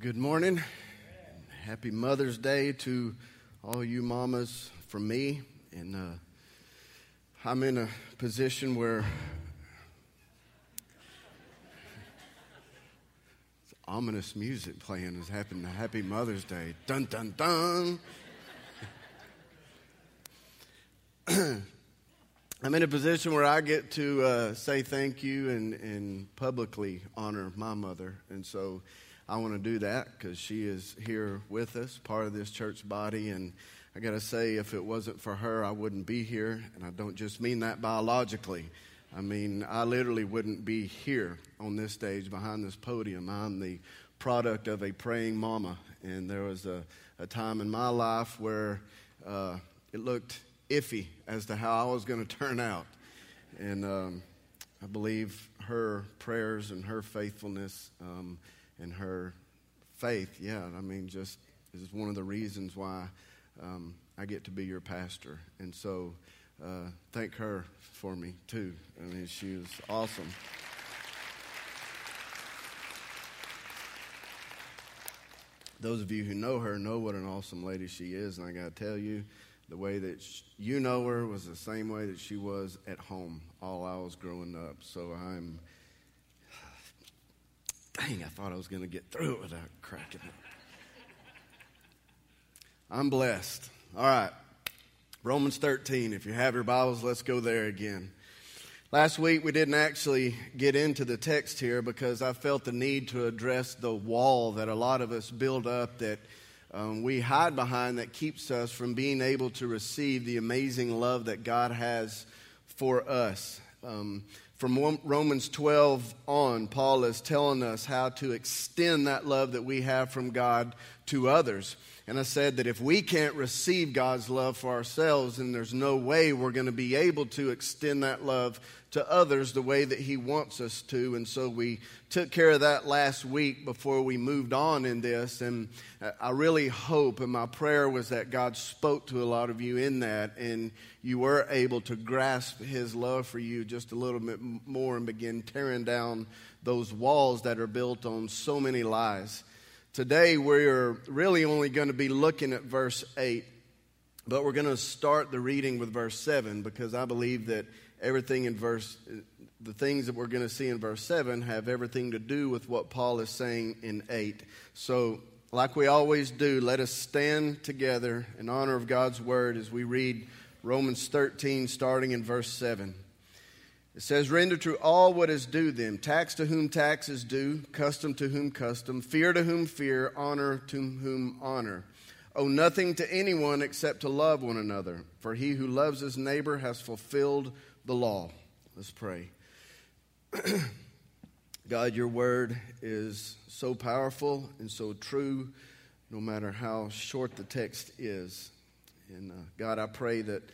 Good morning. Happy Mother's Day to all you mamas from me. And uh, I'm in a position where it's ominous music playing is happening. Happy Mother's Day. Dun dun dun. I'm in a position where I get to uh, say thank you and, and publicly honor my mother. And so I want to do that because she is here with us, part of this church body. And I got to say, if it wasn't for her, I wouldn't be here. And I don't just mean that biologically. I mean, I literally wouldn't be here on this stage behind this podium. I'm the product of a praying mama. And there was a, a time in my life where uh, it looked iffy as to how I was going to turn out. And um, I believe her prayers and her faithfulness. Um, and her faith, yeah, I mean, just this is one of the reasons why um, I get to be your pastor. And so uh, thank her for me, too. I mean, she was awesome. Those of you who know her know what an awesome lady she is, and I got to tell you, the way that you know her was the same way that she was at home all I was growing up. So I'm Dang, I thought I was going to get through it without cracking it. I'm blessed. All right. Romans 13. If you have your Bibles, let's go there again. Last week we didn't actually get into the text here because I felt the need to address the wall that a lot of us build up that um, we hide behind that keeps us from being able to receive the amazing love that God has for us. Um, from Romans 12 on, Paul is telling us how to extend that love that we have from God to others. And I said that if we can't receive God's love for ourselves, then there's no way we're going to be able to extend that love to others the way that He wants us to. And so we took care of that last week before we moved on in this. And uh, I really hope, and my prayer was that God spoke to a lot of you in that, and you were able to grasp His love for you just a little bit more and begin tearing down those walls that are built on so many lies. Today, we're really only going to be looking at verse 8, but we're going to start the reading with verse 7 because I believe that everything in verse, the things that we're going to see in verse 7 have everything to do with what Paul is saying in 8. So, like we always do, let us stand together in honor of God's word as we read Romans 13, starting in verse 7. It says, Render to all what is due them tax to whom tax is due, custom to whom custom, fear to whom fear, honor to whom honor. Owe nothing to anyone except to love one another, for he who loves his neighbor has fulfilled the law. Let's pray. God, your word is so powerful and so true, no matter how short the text is. And uh, God, I pray that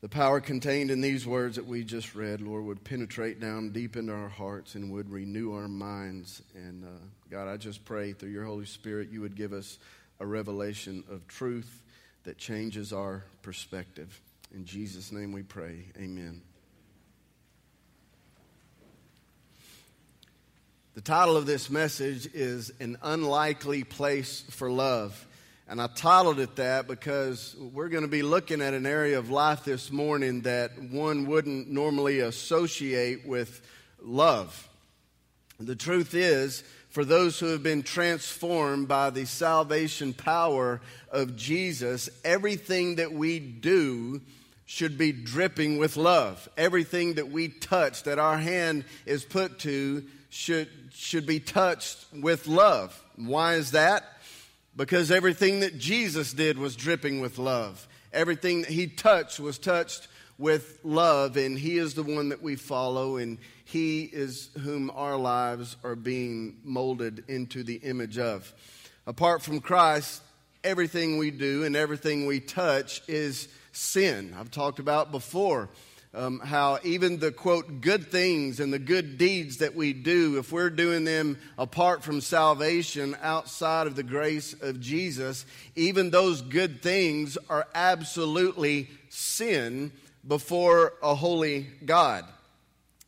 the power contained in these words that we just read, Lord, would penetrate down deep into our hearts and would renew our minds. And uh, God, I just pray through your Holy Spirit, you would give us a revelation of truth that changes our perspective. In Jesus' name we pray. Amen. The title of this message is An Unlikely Place for Love. And I titled it that because we're going to be looking at an area of life this morning that one wouldn't normally associate with love. The truth is, for those who have been transformed by the salvation power of Jesus, everything that we do should be dripping with love. Everything that we touch, that our hand is put to, should, should be touched with love. Why is that? Because everything that Jesus did was dripping with love. Everything that he touched was touched with love, and he is the one that we follow, and he is whom our lives are being molded into the image of. Apart from Christ, everything we do and everything we touch is sin. I've talked about before um, how even the quote good things and the good deeds that we do, if we're doing them apart from salvation, outside of the grace of Jesus, even those good things are absolutely sin before a holy God.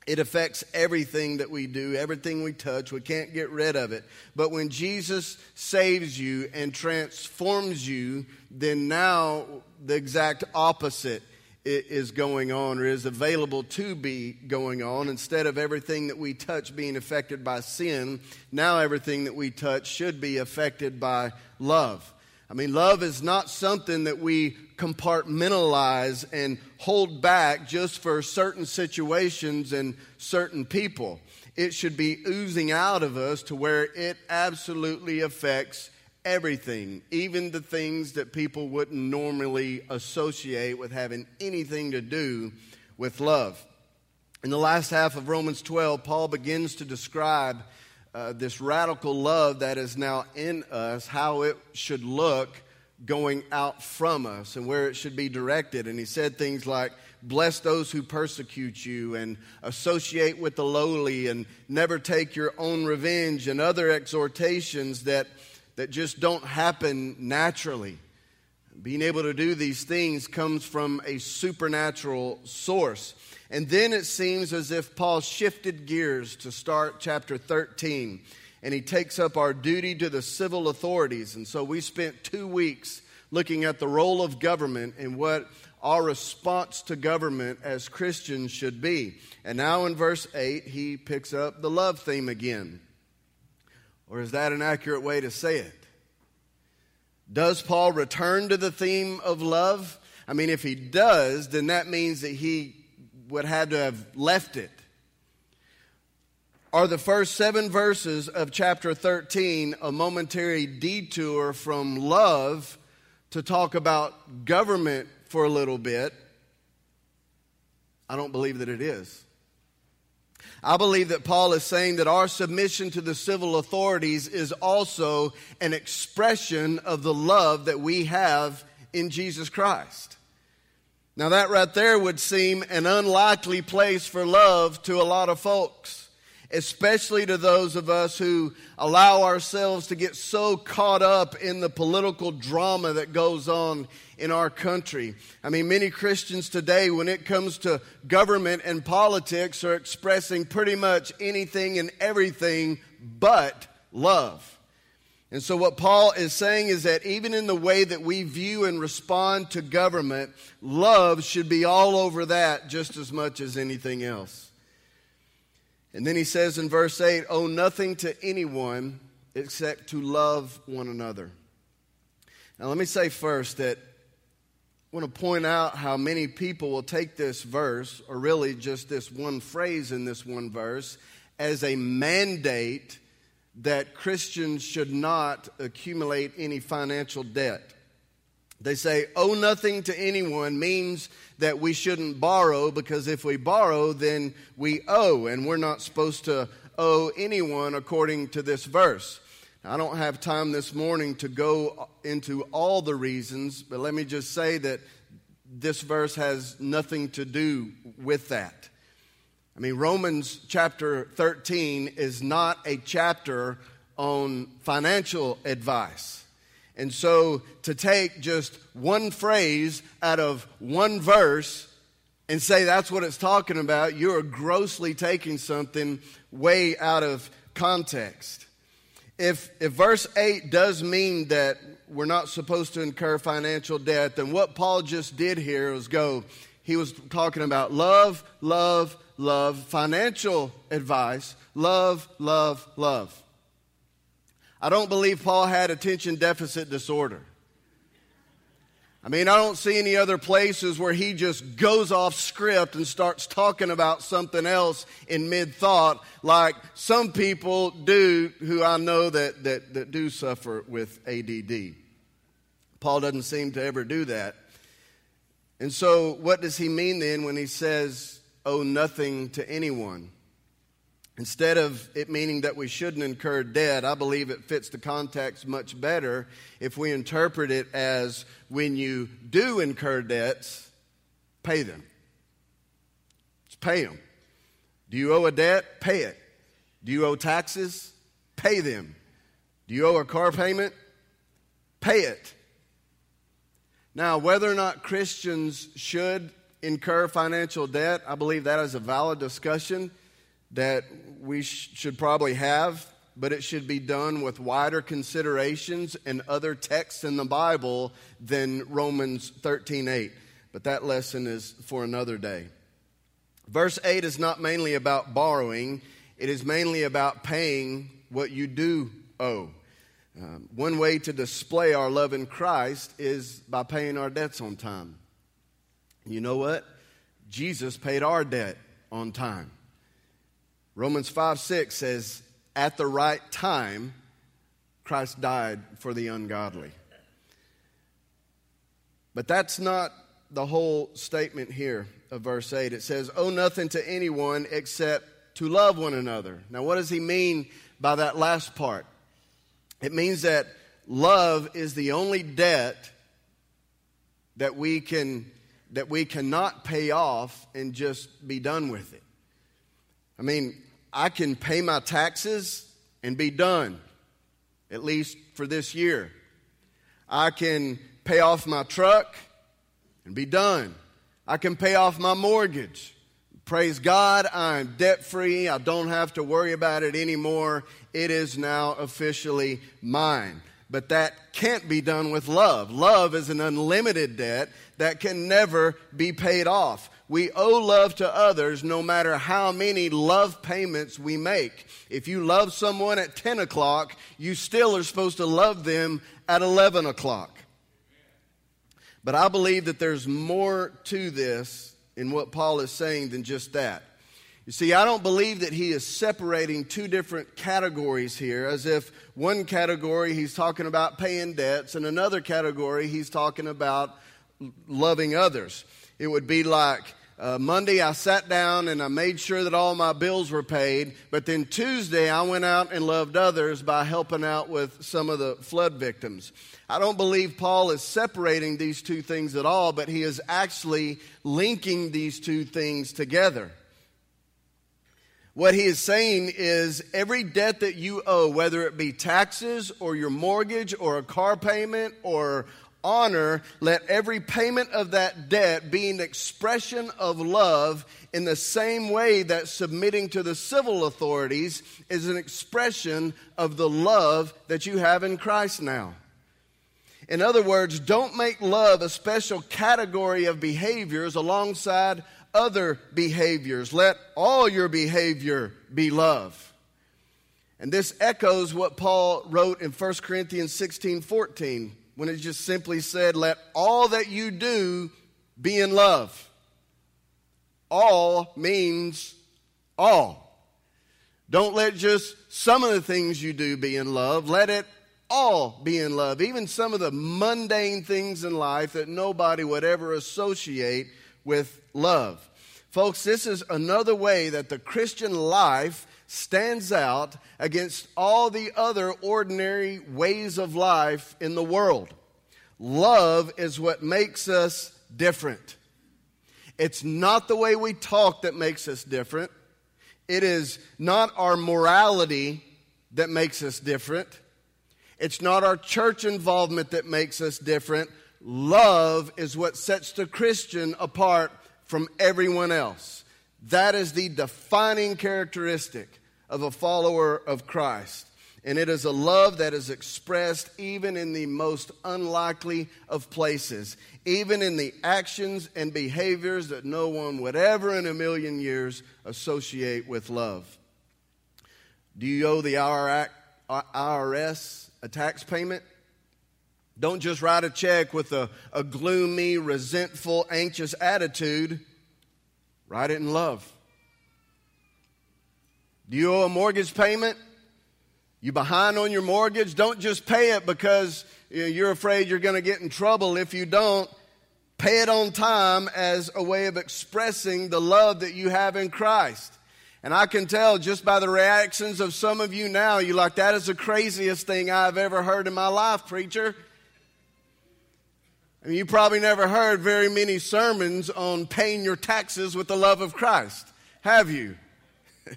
It affects everything that we do, everything we touch. We can't get rid of it. But when Jesus saves you and transforms you, then now the exact opposite is going on or is available to be going on. Instead of everything that we touch being affected by sin, now everything that we touch should be affected by love. I mean, love is not something that we compartmentalize and hold back just for certain situations and certain people. It should be oozing out of us to where it absolutely affects everything, even the things that people wouldn't normally associate with having anything to do with love. In the last half of Romans 12, Paul begins to describe uh, this radical love that is now in us, how it should look going out from us and where it should be directed. And he said things like, Bless those who persecute you, and associate with the lowly, and never take your own revenge, and other exhortations that, that just don't happen naturally. Being able to do these things comes from a supernatural source. And then it seems as if Paul shifted gears to start chapter 13 and he takes up our duty to the civil authorities. And so we spent two weeks looking at the role of government and what our response to government as Christians should be. And now in verse 8, he picks up the love theme again. Or is that an accurate way to say it? Does Paul return to the theme of love? I mean, if he does, then that means that he would have to have left it. Are the first seven verses of chapter 13 a momentary detour from love to talk about government for a little bit? I don't believe that it is. I believe that Paul is saying that our submission to the civil authorities is also an expression of the love that we have in Jesus Christ. Now, that right there would seem an unlikely place for love to a lot of folks, especially to those of us who allow ourselves to get so caught up in the political drama that goes on in our country. I mean, many Christians today, when it comes to government and politics, are expressing pretty much anything and everything but love. And so, what Paul is saying is that even in the way that we view and respond to government, love should be all over that just as much as anything else. And then he says in verse 8, Owe nothing to anyone except to love one another. Now, let me say first that I want to point out how many people will take this verse, or really just this one phrase in this one verse, as a mandate that Christians should not accumulate any financial debt. They say, owe nothing to anyone means that we shouldn't borrow because if we borrow, then we owe, and we're not supposed to owe anyone according to this verse. I don't have time this morning to go into all the reasons, but let me just say that this verse has nothing to do with that. I mean, Romans chapter 13 is not a chapter on financial advice. And so to take just one phrase out of one verse and say that's what it's talking about, you're grossly taking something way out of context. If, if verse 8 does mean that we're not supposed to incur financial debt, then what Paul just did here was go, he was talking about love, love, love, financial advice, love, love, love. I don't believe Paul had attention deficit disorder. I mean, I don't see any other places where he just goes off script and starts talking about something else in mid thought, like some people do who I know that, that, that do suffer with ADD. Paul doesn't seem to ever do that. And so, what does he mean then when he says owe nothing to anyone. Instead of it meaning that we shouldn't incur debt, I believe it fits the context much better if we interpret it as when you do incur debts, pay them. Just pay them. Do you owe a debt? Pay it. Do you owe taxes? Pay them. Do you owe a car payment? Pay it. Now, whether or not Christians should incur financial debt, I believe that is a valid discussion that we sh- should probably have, but it should be done with wider considerations and other texts in the Bible than Romans 13:8. But that lesson is for another day. Verse 8 is not mainly about borrowing, it is mainly about paying what you do owe. Um, one way to display our love in Christ is by paying our debts on time. You know what? Jesus paid our debt on time. Romans 5 6 says, At the right time, Christ died for the ungodly. But that's not the whole statement here of verse 8. It says, Owe nothing to anyone except to love one another. Now, what does he mean by that last part? It means that love is the only debt that we can that we cannot pay off and just be done with it. I mean, I can pay my taxes and be done, at least for this year. I can pay off my truck and be done. I can pay off my mortgage. Praise God, I'm debt free. I don't have to worry about it anymore. It is now officially mine. But that can't be done with love. Love is an unlimited debt that can never be paid off. We owe love to others no matter how many love payments we make. If you love someone at 10 o'clock, you still are supposed to love them at 11 o'clock. But I believe that there's more to this in what Paul is saying than just that. You see, I don't believe that he is separating two different categories here, as if one category he's talking about paying debts, and another category he's talking about loving others. It would be like uh, Monday I sat down and I made sure that all my bills were paid, but then Tuesday I went out and loved others by helping out with some of the flood victims. I don't believe Paul is separating these two things at all, but he is actually linking these two things together. What he is saying is every debt that you owe, whether it be taxes or your mortgage or a car payment or honor, let every payment of that debt be an expression of love in the same way that submitting to the civil authorities is an expression of the love that you have in Christ now. In other words, don't make love a special category of behaviors alongside other behaviors. Let all your behavior be love. And this echoes what Paul wrote in 1 Corinthians 16 14 when it just simply said, Let all that you do be in love. All means all. Don't let just some of the things you do be in love. Let it all be in love, even some of the mundane things in life that nobody would ever associate with love. Folks, this is another way that the Christian life stands out against all the other ordinary ways of life in the world. Love is what makes us different. It's not the way we talk that makes us different. It is not our morality that makes us different. It's not our church involvement that makes us different. Love is what sets the Christian apart from everyone else. That is the defining characteristic of a follower of Christ. And it is a love that is expressed even in the most unlikely of places, even in the actions and behaviors that no one would ever in a million years associate with love. Do you owe the IRS a tax payment. Don't just write a check with a, a gloomy, resentful, anxious attitude. Write it in love. Do you owe a mortgage payment? You behind on your mortgage? Don't just pay it because you're afraid you're going to get in trouble if you don't. Pay it on time as a way of expressing the love that you have in Christ. And I can tell just by the reactions of some of you now, you're like, that is the craziest thing I've ever heard in my life, preacher. I mean, you probably never heard very many sermons on paying your taxes with the love of Christ, have you?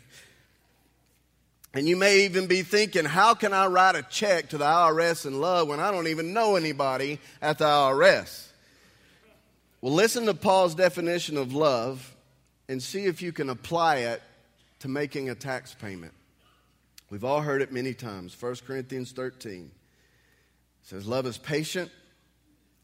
and you may even be thinking, how can I write a check to the IRS in love when I don't even know anybody at the IRS? Well, listen to Paul's definition of love and see if you can apply it to making a tax payment. We've all heard it many times. 1 Corinthians 13 says, Love is patient,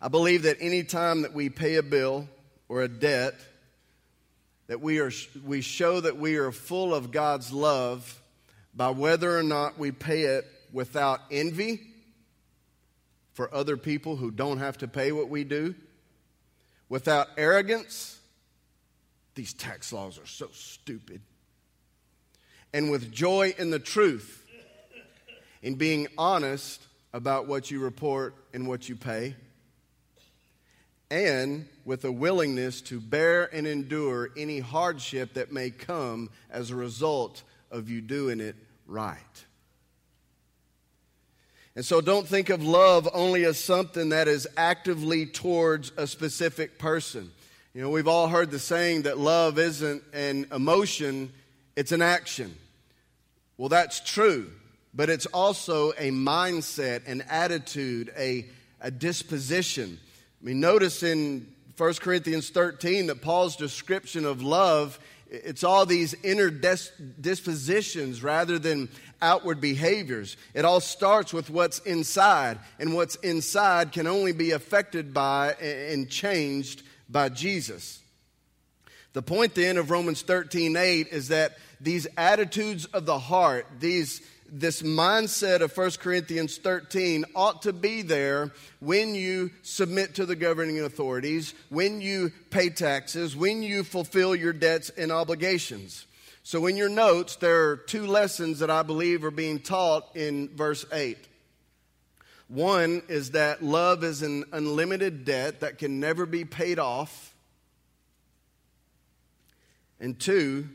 I believe that any time that we pay a bill or a debt, that we, are, we show that we are full of God's love by whether or not we pay it without envy for other people who don't have to pay what we do, without arrogance. These tax laws are so stupid. And with joy in the truth in being honest about what you report and what you pay, and with a willingness to bear and endure any hardship that may come as a result of you doing it right. And so don't think of love only as something that is actively towards a specific person. You know, we've all heard the saying that love isn't an emotion, it's an action. Well, that's true but it's also a mindset, an attitude, a, a disposition. I mean, notice in 1 Corinthians 13 that Paul's description of love, it's all these inner dis- dispositions rather than outward behaviors. It all starts with what's inside, and what's inside can only be affected by and changed by Jesus. The point then of Romans 13 8 is that these attitudes of the heart, these this mindset of 1 Corinthians 13 ought to be there when you submit to the governing authorities, when you pay taxes, when you fulfill your debts and obligations. So, in your notes, there are two lessons that I believe are being taught in verse 8. One is that love is an unlimited debt that can never be paid off. And two,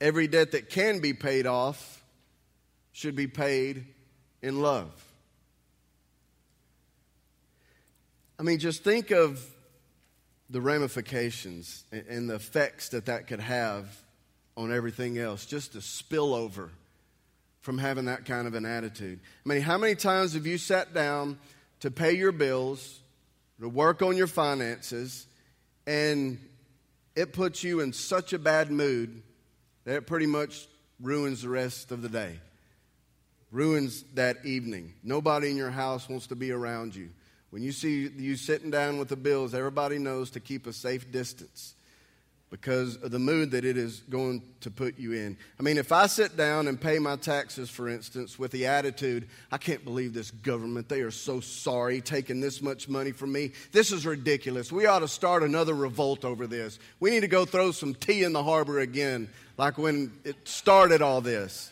every debt that can be paid off should be paid in love. I mean, just think of the ramifications and the effects that that could have on everything else, just the spillover from having that kind of an attitude. I mean, how many times have you sat down to pay your bills, to work on your finances, and it puts you in such a bad mood that it pretty much ruins the rest of the day? Ruins that evening. Nobody in your house wants to be around you. When you see you sitting down with the bills, everybody knows to keep a safe distance because of the mood that it is going to put you in. I mean, if I sit down and pay my taxes, for instance, with the attitude, I can't believe this government, they are so sorry taking this much money from me. This is ridiculous. We ought to start another revolt over this. We need to go throw some tea in the harbor again, like when it started all this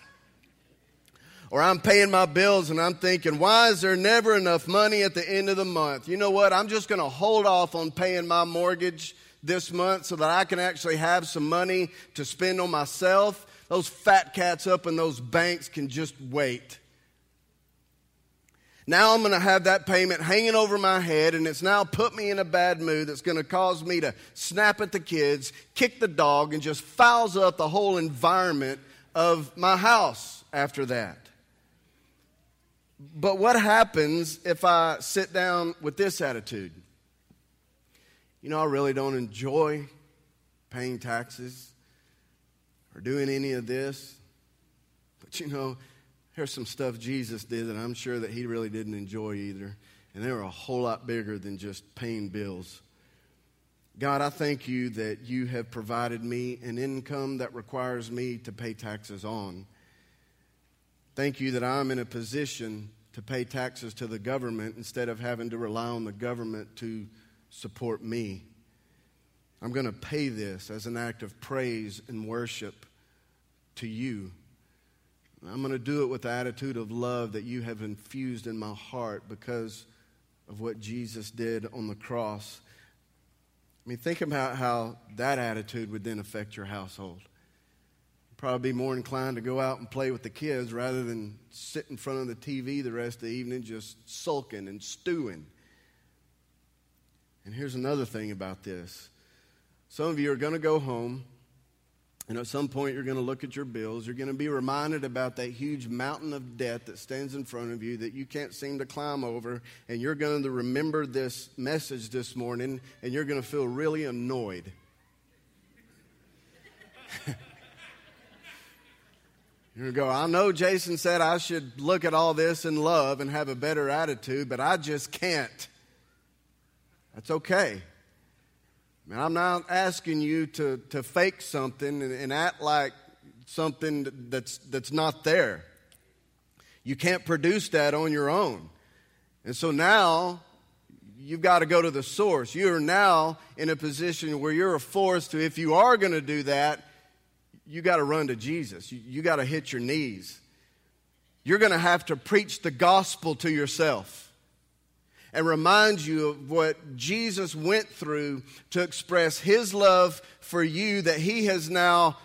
or I'm paying my bills and I'm thinking, why is there never enough money at the end of the month? You know what? I'm just going to hold off on paying my mortgage this month so that I can actually have some money to spend on myself. Those fat cats up in those banks can just wait. Now I'm going to have that payment hanging over my head, and it's now put me in a bad mood that's going to cause me to snap at the kids, kick the dog, and just fouls up the whole environment of my house after that. But what happens if I sit down with this attitude? You know, I really don't enjoy paying taxes or doing any of this. But you know, here's some stuff Jesus did that I'm sure that he really didn't enjoy either. And they were a whole lot bigger than just paying bills. God, I thank you that you have provided me an income that requires me to pay taxes on. Thank you that I'm in a position to pay taxes to the government instead of having to rely on the government to support me. I'm going to pay this as an act of praise and worship to you. I'm going to do it with the attitude of love that you have infused in my heart because of what Jesus did on the cross. I mean, think about how that attitude would then affect your household. Probably be more inclined to go out and play with the kids rather than sit in front of the TV the rest of the evening just sulking and stewing. And here's another thing about this some of you are going to go home and at some point, you're going to look at your bills. You're going to be reminded about that huge mountain of debt that stands in front of you that you can't seem to climb over. And you're going to remember this message this morning, and you're going to feel really annoyed. to go, I know Jason said I should look at all this in love and have a better attitude, but I just can't. That's okay. I'm not asking you to, to fake something and, and act like something that's, that's not there. You can't produce that on your own. And so now you've got to go to the source. You are now in a position where you're forced to, if you are going to do that, you got to run to Jesus. You, you got to hit your knees. You're going to have to preach the gospel to yourself and remind you of what Jesus went through to express his love for you that he has now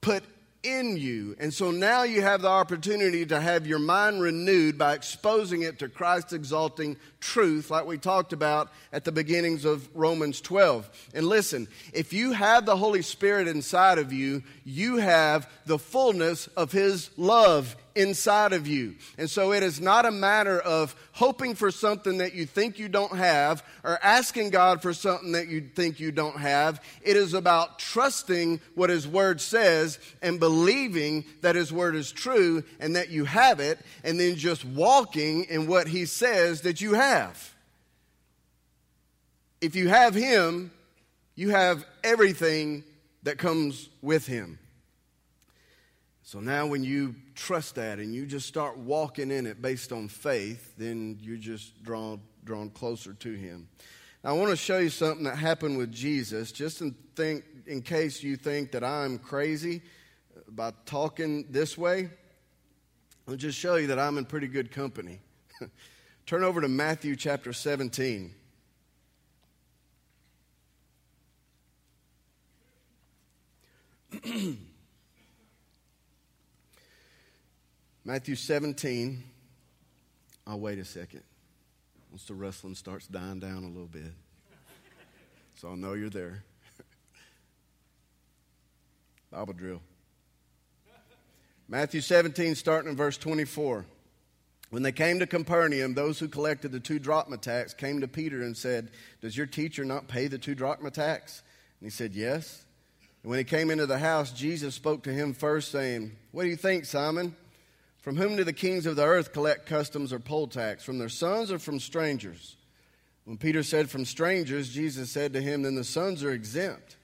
put in you. And so now you have the opportunity to have your mind renewed by exposing it to Christ's exalting truth, like we talked about at the beginnings of Romans 12. And listen, if you have the Holy Spirit inside of you, you have the fullness of His love inside of you. And so it is not a matter of hoping for something that you think you don't have or asking God for something that you think you don't have. It is about trusting what His Word says and believing that His Word is true and that you have it, and then just walking in what He says that you have. If you have Him, you have everything that comes with Him. So now, when you trust that and you just start walking in it based on faith, then you're just drawn, drawn closer to Him. Now, I want to show you something that happened with Jesus, just in, think, in case you think that I'm crazy by talking this way. I'll just show you that I'm in pretty good company. Turn over to Matthew chapter 17. Matthew 17. I'll wait a second. Once the rustling starts dying down a little bit. So I'll know you're there. Bible drill. Matthew 17, starting in verse 24. When they came to Capernaum, those who collected the two drachma tax came to Peter and said, Does your teacher not pay the two drachma tax? And he said, Yes. And when he came into the house, Jesus spoke to him first, saying, What do you think, Simon? From whom do the kings of the earth collect customs or poll tax? From their sons or from strangers? When Peter said, From strangers, Jesus said to him, Then the sons are exempt.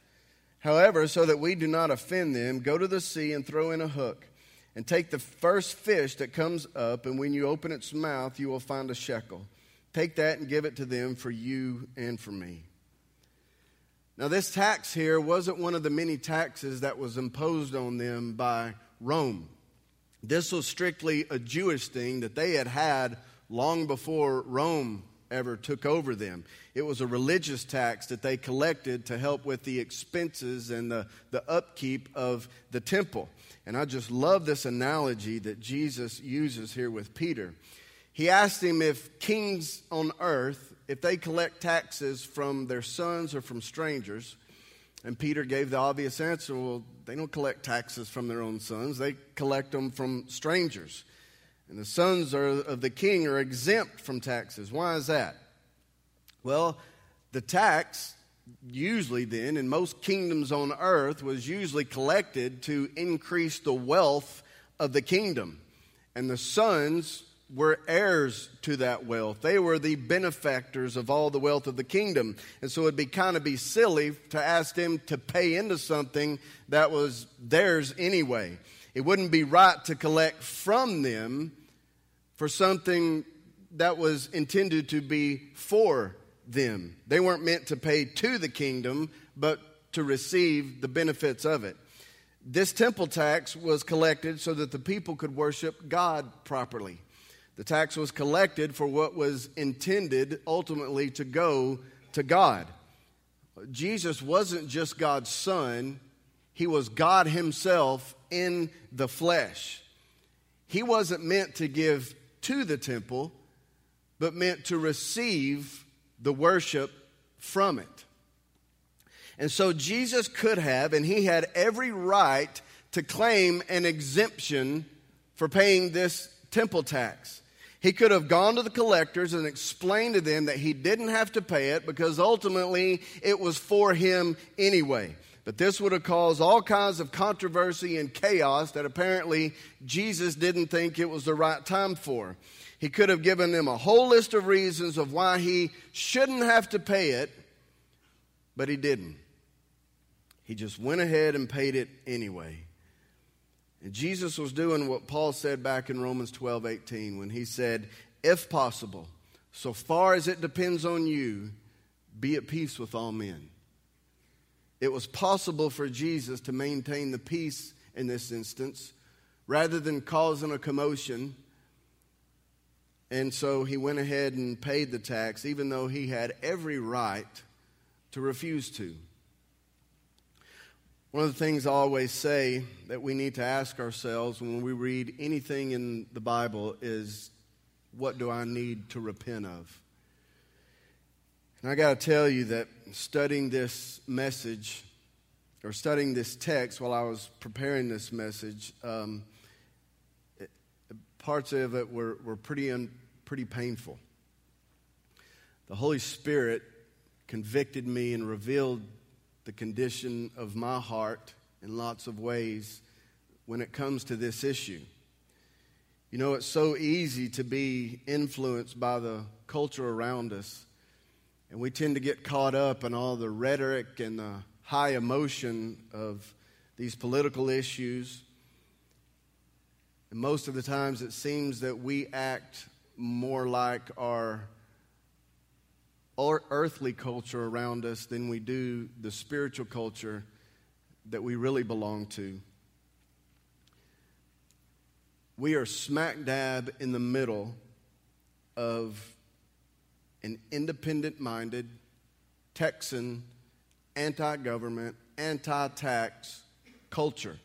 However, so that we do not offend them, go to the sea and throw in a hook, and take the first fish that comes up, and when you open its mouth, you will find a shekel. Take that and give it to them for you and for me. Now, this tax here wasn't one of the many taxes that was imposed on them by Rome. This was strictly a Jewish thing that they had had long before Rome ever took over them. It was a religious tax that they collected to help with the expenses and the, the upkeep of the temple. And I just love this analogy that Jesus uses here with Peter. He asked him if kings on earth, if they collect taxes from their sons or from strangers, and Peter gave the obvious answer well, they don't collect taxes from their own sons, they collect them from strangers. And the sons are, of the king are exempt from taxes. Why is that? Well, the tax, usually then, in most kingdoms on earth, was usually collected to increase the wealth of the kingdom. And the sons were heirs to that wealth. They were the benefactors of all the wealth of the kingdom. And so it'd be kind of be silly to ask them to pay into something that was theirs anyway. It wouldn't be right to collect from them for something that was intended to be for them. They weren't meant to pay to the kingdom, but to receive the benefits of it. This temple tax was collected so that the people could worship God properly. The tax was collected for what was intended ultimately to go to God. Jesus wasn't just God's son, he was God himself in the flesh. He wasn't meant to give to the temple, but meant to receive the worship from it. And so Jesus could have, and he had every right to claim an exemption for paying this temple tax. He could have gone to the collectors and explained to them that he didn't have to pay it because ultimately it was for him anyway. But this would have caused all kinds of controversy and chaos that apparently Jesus didn't think it was the right time for. He could have given them a whole list of reasons of why he shouldn't have to pay it, but he didn't. He just went ahead and paid it anyway. And Jesus was doing what Paul said back in Romans 12 18 when he said, If possible, so far as it depends on you, be at peace with all men. It was possible for Jesus to maintain the peace in this instance rather than causing a commotion. And so he went ahead and paid the tax, even though he had every right to refuse to. One of the things I always say that we need to ask ourselves when we read anything in the Bible is what do I need to repent of? And I got to tell you that studying this message or studying this text while I was preparing this message, um, it, parts of it were, were pretty, un, pretty painful. The Holy Spirit convicted me and revealed the condition of my heart in lots of ways when it comes to this issue. You know, it's so easy to be influenced by the culture around us, and we tend to get caught up in all the rhetoric and the high emotion of these political issues. And most of the times it seems that we act more like our earthly culture around us than we do the spiritual culture that we really belong to. We are smack dab in the middle of an independent minded, Texan, anti government, anti tax culture.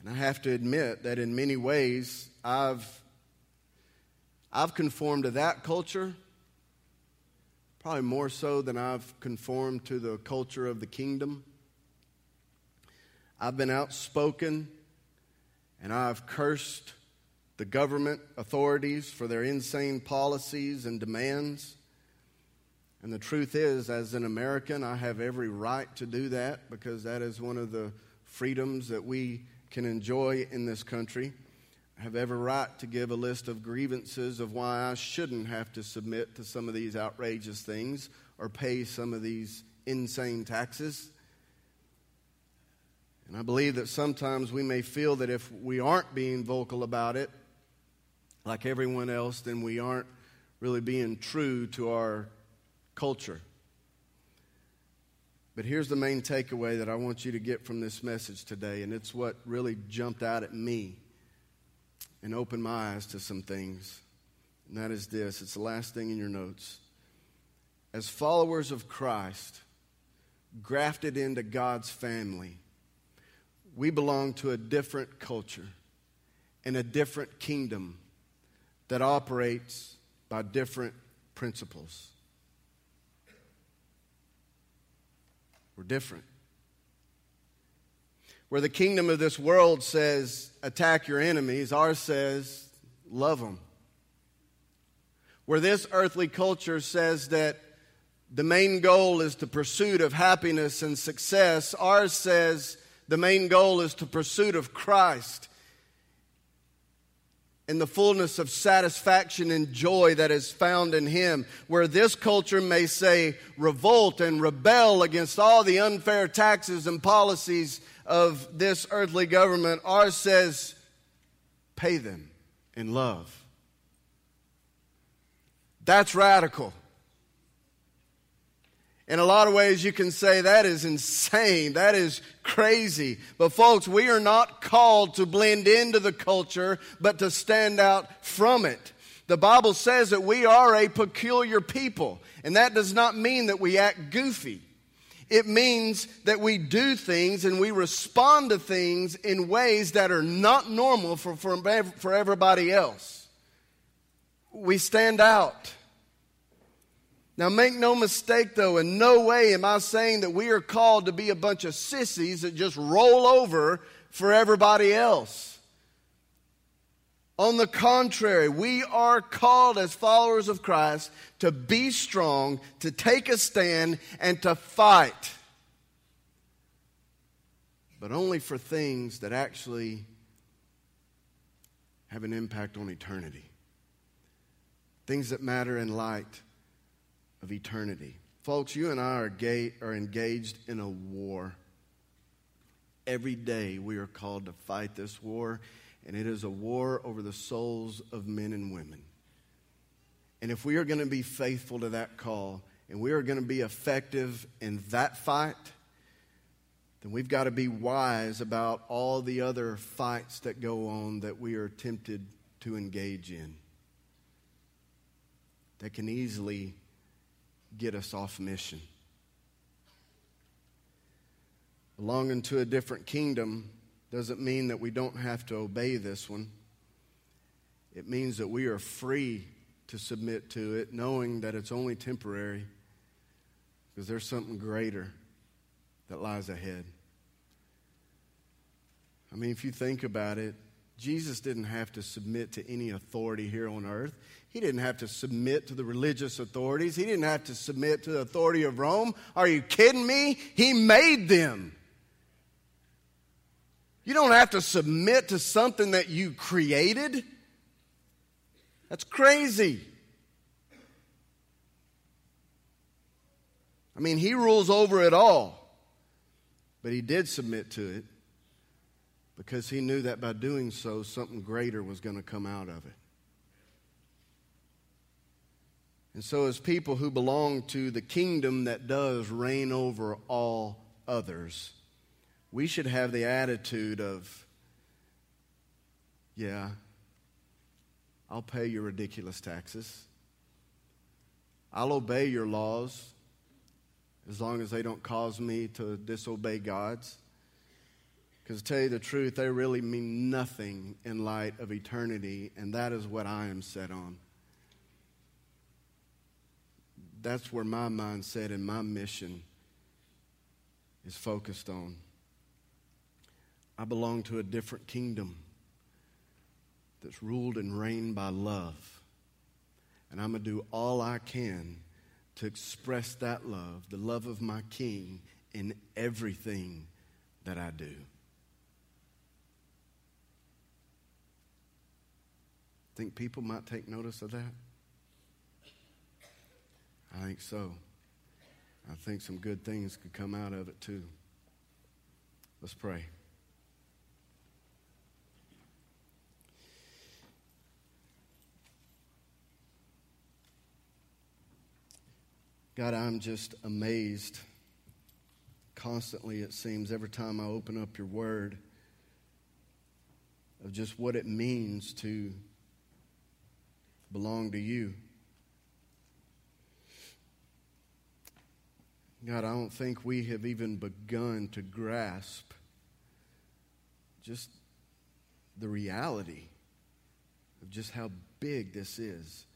And I have to admit that in many ways, I've, I've conformed to that culture probably more so than I've conformed to the culture of the kingdom. I've been outspoken and I've cursed the government authorities for their insane policies and demands. And the truth is, as an American, I have every right to do that because that is one of the freedoms that we can enjoy in this country have every right to give a list of grievances of why I shouldn't have to submit to some of these outrageous things or pay some of these insane taxes. And I believe that sometimes we may feel that if we aren't being vocal about it, like everyone else, then we aren't really being true to our culture. But here's the main takeaway that I want you to get from this message today, and it's what really jumped out at me and open my eyes to some things. And that is this it's the last thing in your notes. As followers of Christ, grafted into God's family, we belong to a different culture and a different kingdom that operates by different principles. We're different. Where the kingdom of this world says, attack your enemies, ours says, love them. Where this earthly culture says that the main goal is the pursuit of happiness and success, ours says the main goal is the pursuit of Christ and the fullness of satisfaction and joy that is found in Him. Where this culture may say, revolt and rebel against all the unfair taxes and policies of this earthly government, ours says, pay them in love. That's radical. In a lot of ways, you can say that is insane. That is crazy. But, folks, we are not called to blend into the culture, but to stand out from it. The Bible says that we are a peculiar people, and that does not mean that we act goofy. It means that we do things and we respond to things in ways that are not normal for, for, for everybody else. We stand out. Now, make no mistake, though, in no way am I saying that we are called to be a bunch of sissies that just roll over for everybody else. On the contrary, we are called as followers of Christ to be strong, to take a stand, and to fight. But only for things that actually have an impact on eternity. Things that matter in light of eternity. Folks, you and I are, gay, are engaged in a war. Every day we are called to fight this war, and it is a war over the souls of men and women. And if we are going to be faithful to that call, and we are going to be effective in that fight, then we've got to be wise about all the other fights that go on that we are tempted to engage in that can easily get us off mission. Belonging to a different kingdom doesn't mean that we don't have to obey this one. It means that we are free to submit to it, knowing that it's only temporary because there's something greater that lies ahead. I mean, if you think about it, Jesus didn't have to submit to any authority here on earth. He didn't have to submit to the religious authorities. He didn't have to submit to the authority of Rome. Are you kidding me? He made them. You don't have to submit to something that you created. That's crazy. I mean, he rules over it all, but he did submit to it because he knew that by doing so, something greater was going to come out of it. And so, as people who belong to the kingdom that does reign over all others, we should have the attitude of, yeah, I'll pay your ridiculous taxes. I'll obey your laws as long as they don't cause me to disobey God's. Because to tell you the truth, they really mean nothing in light of eternity, and that is what I am set on. That's where my mindset and my mission is focused on. I belong to a different kingdom that's ruled and reigned by love. And I'm going to do all I can to express that love, the love of my King, in everything that I do. Think people might take notice of that? I think so. I think some good things could come out of it too. Let's pray. God, I'm just amazed constantly, it seems, every time I open up your word of just what it means to belong to you. God, I don't think we have even begun to grasp just the reality of just how big this is,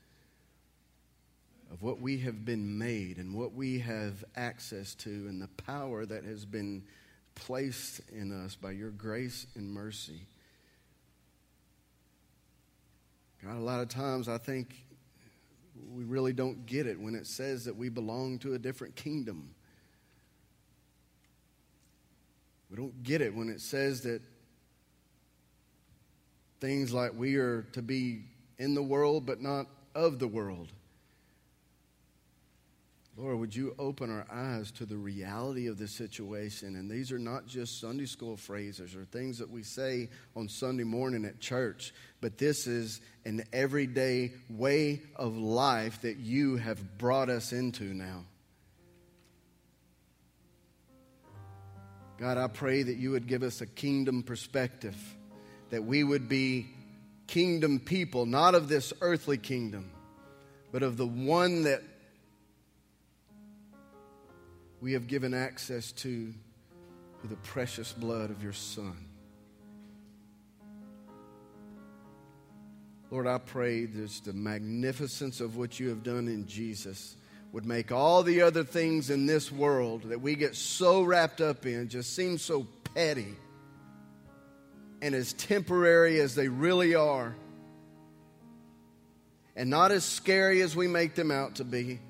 of what we have been made and what we have access to, and the power that has been placed in us by your grace and mercy. God, a lot of times I think we really don't get it when it says that we belong to a different kingdom. We don't get it when it says that things like we are to be in the world but not of the world. Lord, would you open our eyes to the reality of this situation? And these are not just Sunday school phrases or things that we say on Sunday morning at church, but this is an everyday way of life that you have brought us into now. God, I pray that you would give us a kingdom perspective, that we would be kingdom people, not of this earthly kingdom, but of the one that we have given access to through the precious blood of your Son. Lord, I pray that the magnificence of what you have done in Jesus would make all the other things in this world that we get so wrapped up in just seem so petty and as temporary as they really are, and not as scary as we make them out to be.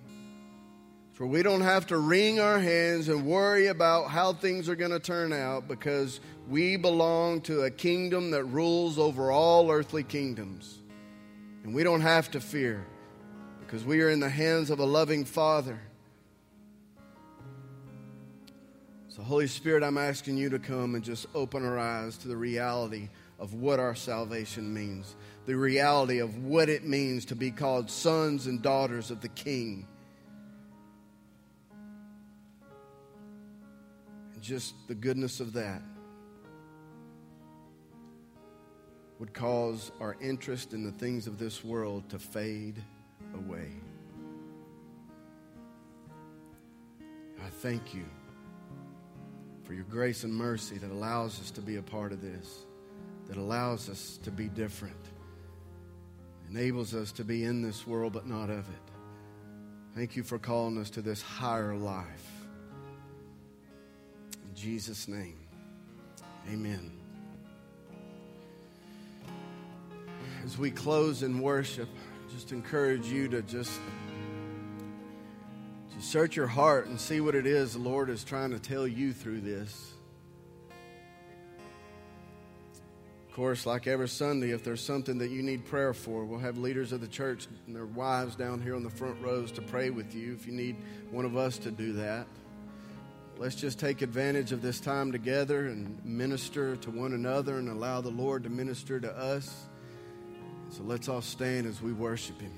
For we don't have to wring our hands and worry about how things are going to turn out because we belong to a kingdom that rules over all earthly kingdoms. And we don't have to fear because we are in the hands of a loving Father. So, Holy Spirit, I'm asking you to come and just open our eyes to the reality of what our salvation means, the reality of what it means to be called sons and daughters of the King. And just the goodness of that would cause our interest in the things of this world to fade away. I thank you for your grace and mercy that allows us to be a part of this, that allows us to be different, enables us to be in this world but not of it. Thank you for calling us to this higher life. In Jesus' name, amen. As we close in worship, just encourage you to just to search your heart and see what it is the Lord is trying to tell you through this. Of course, like every Sunday, if there's something that you need prayer for, we'll have leaders of the church and their wives down here on the front rows to pray with you if you need one of us to do that. Let's just take advantage of this time together and minister to one another and allow the Lord to minister to us. So let's all stand as we worship Him.